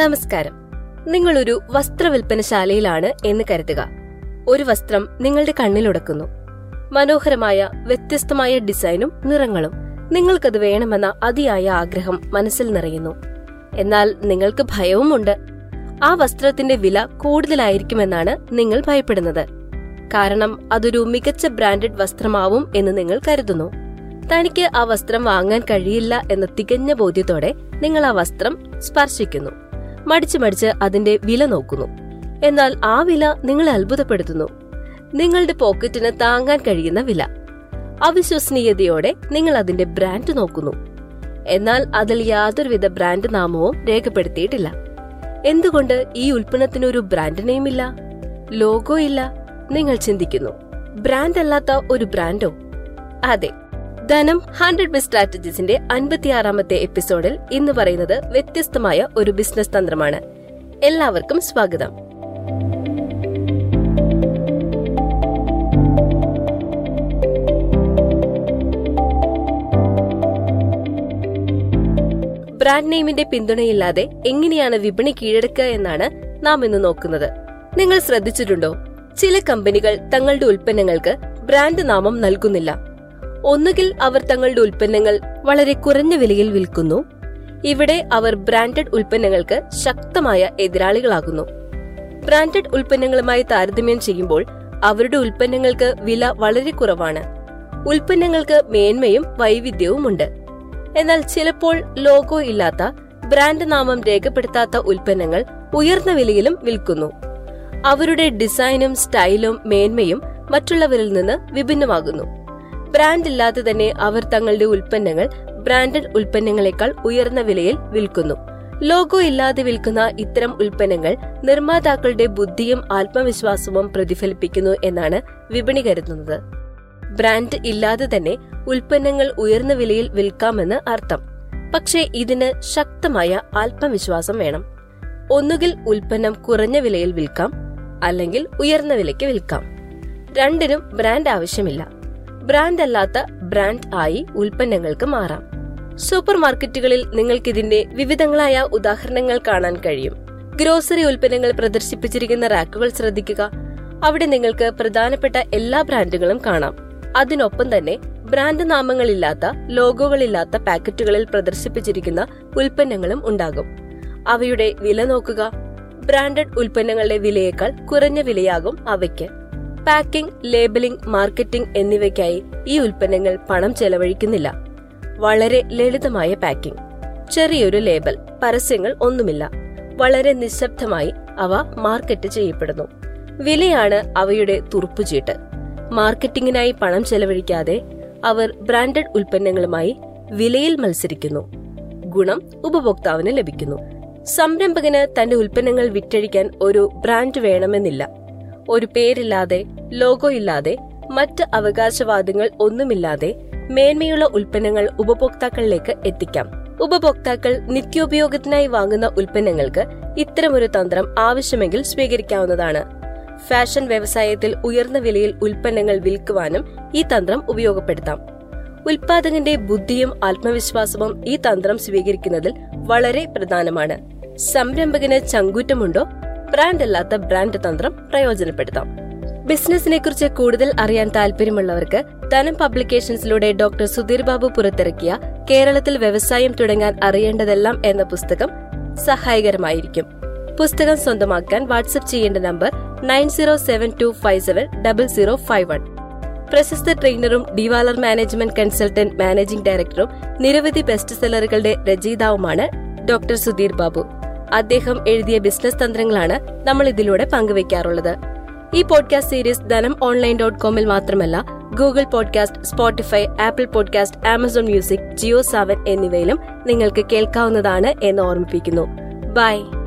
നമസ്കാരം. നിങ്ങളൊരു വസ്ത്രവിൽപ്പനശാലയിലാണ് എന്ന് കരുതുക. ഒരു വസ്ത്രം നിങ്ങളുടെ കണ്ണിലുടക്കുന്നു. മനോഹരമായ വ്യത്യസ്തമായ ഡിസൈനും നിറങ്ങളും നിങ്ങൾക്കത് വേണമെന്ന അതിയായ ആഗ്രഹം മനസ്സിൽ നിറയുന്നു. എന്നാൽ നിങ്ങൾക്ക് ഭയവുമുണ്ട്. ആ വസ്ത്രത്തിന്റെ വില കൂടുതലായിരിക്കുമെന്നാണ് നിങ്ങൾ ഭയപ്പെടുന്നത്. കാരണം അതൊരു മികച്ച ബ്രാൻഡഡ് വസ്ത്രമാവും എന്ന് നിങ്ങൾ കരുതുന്നു. തനിക്ക് ആ വസ്ത്രം വാങ്ങാൻ കഴിയില്ല എന്ന തികഞ്ഞ ബോധ്യത്തോടെ നിങ്ങൾ ആ വസ്ത്രം സ്പർശിക്കുന്നു. മടിച്ചു മടിച്ച് അതിന്റെ വില നോക്കുന്നു. എന്നാൽ ആ വില നിങ്ങളെ അത്ഭുതപ്പെടുത്തുന്നു. നിങ്ങളുടെ പോക്കറ്റിന് താങ്ങാൻ കഴിയുന്ന വില. അവിശ്വസനീയതയോടെ നിങ്ങൾ അതിന്റെ ബ്രാൻഡ് നോക്കുന്നു. എന്നാൽ അതിൽ യാതൊരുവിധ ബ്രാൻഡ് നാമവും രേഖപ്പെടുത്തിയിട്ടില്ല. എന്തുകൊണ്ട് ഈ ഉൽപ്പന്നത്തിന് ഒരു ബ്രാൻഡ് നെയിം ഇല്ല? ലോഗോ ഇല്ല? നിങ്ങൾ ചിന്തിക്കുന്നു. ബ്രാൻഡ് അല്ലാത്ത ഒരു ബ്രാൻഡോ അതെ. ധനം ഹൺഡ്രഡ് ബിസ് സ്ട്രാറ്റജീസിന്റെ അൻപത്തിയാറാമത്തെ എപ്പിസോഡിൽ ഇന്ന് പറയുന്നത് വ്യത്യസ്തമായ ഒരു ബിസിനസ് തന്ത്രമാണ്. എല്ലാവർക്കും സ്വാഗതം. ബ്രാൻഡ് നെയിമിന്റെ പിന്തുണയില്ലാതെ എങ്ങനെയാണ് വിപണി കീഴടക്കുക എന്നാണ് നാം ഇന്ന് നോക്കുന്നത്. നിങ്ങൾ ശ്രദ്ധിച്ചിട്ടുണ്ടോ? ചില കമ്പനികൾ തങ്ങളുടെ ഉൽപ്പന്നങ്ങൾക്ക് ബ്രാൻഡ് നാമം നൽകുന്നില്ല. ഒന്നുകിൽ അവർ തങ്ങളുടെ ഉൽപ്പന്നങ്ങൾ വളരെ കുറഞ്ഞ വിലയിൽ വിൽക്കുന്നു. ഇവിടെ അവർ ബ്രാൻഡഡ് ഉൽപ്പന്നങ്ങൾക്ക് ശക്തമായ എതിരാളികളാകുന്നു. ബ്രാൻഡഡ് ഉൽപ്പന്നങ്ങളുമായി താരതമ്യം ചെയ്യുമ്പോൾ അവരുടെ ഉൽപ്പന്നങ്ങൾക്ക് വില വളരെ കുറവാണ്. ഉൽപ്പന്നങ്ങൾക്ക് മേന്മയും വൈവിധ്യവുമുണ്ട്. എന്നാൽ ചിലപ്പോൾ ലോഗോ ഇല്ലാത്ത ബ്രാൻഡ് നാമം രേഖപ്പെടുത്താത്ത ഉൽപ്പന്നങ്ങൾ ഉയർന്ന വിലയിലും വിൽക്കുന്നു. അവരുടെ ഡിസൈനും സ്റ്റൈലും മേന്മയും മറ്റുള്ളവരിൽ നിന്ന് വിഭിന്നമാകുന്നു. ബ്രാൻഡ് ഇല്ലാതെ തന്നെ അവർ തങ്ങളുടെ ഉൽപ്പന്നങ്ങൾ ബ്രാൻഡഡ് ഉൽപ്പന്നങ്ങളെക്കാൾ ഉയർന്ന വിലയിൽ വിൽക്കുന്നു. ലോഗോ ഇല്ലാതെ വിൽക്കുന്ന ഇത്തരം ഉൽപ്പന്നങ്ങൾ നിർമ്മാതാക്കളുടെ ബുദ്ധിയും ആത്മവിശ്വാസവും പ്രതിഫലിപ്പിക്കുന്നു എന്നാണ് വിപണി കരുതുന്നത്. ബ്രാൻഡ് ഇല്ലാതെ തന്നെ ഉൽപ്പന്നങ്ങൾ ഉയർന്ന വിലയിൽ വിൽക്കാമെന്ന് അർത്ഥം. പക്ഷേ ഇതിന് ശക്തമായ ആത്മവിശ്വാസം വേണം. ഒന്നുകിൽ ഉൽപ്പന്നം കുറഞ്ഞ വിലയിൽ വിൽക്കാം അല്ലെങ്കിൽ ഉയർന്ന വിലയ്ക്ക് വിൽക്കാം. രണ്ടിനും ബ്രാൻഡ് ആവശ്യമില്ല. ബ്രാൻഡ് അല്ലാത്ത ബ്രാൻഡ് ആയി ഉൽപ്പന്നങ്ങൾക്ക് മാറാം. സൂപ്പർ മാർക്കറ്റുകളിൽ നിങ്ങൾക്കിതിന്റെ വിവിധങ്ങളായ ഉദാഹരണങ്ങൾ കാണാൻ കഴിയും. ഗ്രോസറി ഉൽപ്പന്നങ്ങൾ പ്രദർശിപ്പിച്ചിരിക്കുന്ന റാക്കുകൾ ശ്രദ്ധിക്കുക. അവിടെ നിങ്ങൾക്ക് പ്രധാനപ്പെട്ട എല്ലാ ബ്രാൻഡുകളും കാണാം. അതിനൊപ്പം തന്നെ ബ്രാൻഡ് നാമങ്ങളില്ലാത്ത ലോഗോകളില്ലാത്ത പാക്കറ്റുകളിൽ പ്രദർശിപ്പിച്ചിരിക്കുന്ന ഉൽപ്പന്നങ്ങളും ഉണ്ടാകും. അവയുടെ വില നോക്കുക. ബ്രാൻഡഡ് ഉൽപ്പന്നങ്ങളുടെ വിലയേക്കാൾ കുറഞ്ഞ വിലയാകും അവയ്ക്ക്. പാക്കിംഗ് ലേബലിംഗ് മാർക്കറ്റിംഗ് എന്നിവയ്ക്കായി ഈ ഉൽപ്പന്നങ്ങൾ പണം ചെലവഴിക്കുന്നില്ല. വളരെ ലളിതമായ പാക്കിംഗ്. ചെറിയൊരു ലേബൽ പരസ്യങ്ങൾ ഒന്നുമില്ല. വളരെ നിശബ്ദമായി അവ മാർക്കറ്റ് ചെയ്യപ്പെടുന്നു. വിലയാണ് അവയുടെ തുറുപ്പുചീട്ട്. മാർക്കറ്റിംഗിനായി പണം ചെലവഴിക്കാതെ അവർ ബ്രാൻഡഡ് ഉൽപ്പന്നങ്ങളുമായി വിലയിൽ മത്സരിക്കുന്നു. ഗുണം ഉപഭോക്താവിന് ലഭിക്കുന്നു. സംരംഭകന് തന്റെ ഉൽപ്പന്നങ്ങൾ വിറ്റഴിക്കാൻ ഒരു ബ്രാൻഡ് വേണമെന്നില്ല. ഒരു പേരില്ലാതെ ലോഗോ ഇല്ലാതെ മറ്റ് അവകാശവാദങ്ങൾ ഒന്നുമില്ലാതെ മേന്മയുള്ള ഉൽപ്പന്നങ്ങൾ ഉപഭോക്താക്കളിലേക്ക് എത്തിക്കാം. ഉപഭോക്താക്കൾ നിത്യോപയോഗത്തിനായി വാങ്ങുന്ന ഉൽപ്പന്നങ്ങൾക്ക് ഇത്തരമൊരു തന്ത്രം ആവശ്യമെങ്കിൽ സ്വീകരിക്കാവുന്നതാണ്. ഫാഷൻ വ്യവസായത്തിൽ ഉയർന്ന വിലയിൽ ഉൽപ്പന്നങ്ങൾ വിൽക്കുവാനും ഈ തന്ത്രം ഉപയോഗപ്പെടുത്താം. ഉൽപാദകന്റെ ബുദ്ധിയും ആത്മവിശ്വാസവും ഈ തന്ത്രം സ്വീകരിക്കുന്നതിൽ വളരെ പ്രധാനമാണ്. സംരംഭകന് ചങ്കൂറ്റമുണ്ടോ? ബ്രാൻഡ് അല്ലാത്ത ബ്രാൻഡ് തന്ത്രം പ്രയോജനപ്പെടുത്താം. ബിസിനസിനെ കുറിച്ച് കൂടുതൽ അറിയാൻ താല്പര്യമുള്ളവർക്ക് ധനം പബ്ലിക്കേഷൻസിലൂടെ ഡോക്ടർ സുധീർ ബാബു പുറത്തിറക്കിയ കേരളത്തിൽ വ്യവസായം തുടങ്ങാൻ അറിയേണ്ടതെല്ലാം എന്ന പുസ്തകം സഹായകരമായിരിക്കും. പുസ്തകം സ്വന്തമാക്കാൻ വാട്സ്ആപ്പ് ചെയ്യേണ്ട number nine zero seven two five seven double zero five one. പ്രശസ്ത ട്രെയിനറും ഡിവാലർ മാനേജ്മെന്റ് കൺസൾട്ടന്റ് മാനേജിംഗ് ഡയറക്ടറും നിരവധി ബെസ്റ്റ് സെല്ലറുകളുടെ രചയിതാവുമാണ് ഡോക്ടർ സുധീർ ബാബു. അദ്ദേഹം എഴുതിയ ബിസിനസ് തന്ത്രങ്ങളാണ് നമ്മൾ ഇതിലൂടെ പങ്കുവയ്ക്കാറുള്ളത്. ഈ podcast series Dhanam online dot കോമിൽ മാത്രമല്ല Google podcast Spotify Apple podcast Amazon music Jio Saavn എന്നിവയിലും നിങ്ങൾക്ക് കേൾക്കാവുന്നതാണ് എന്ന് ഓർമ്മിപ്പിക്കുന്നു. ബൈ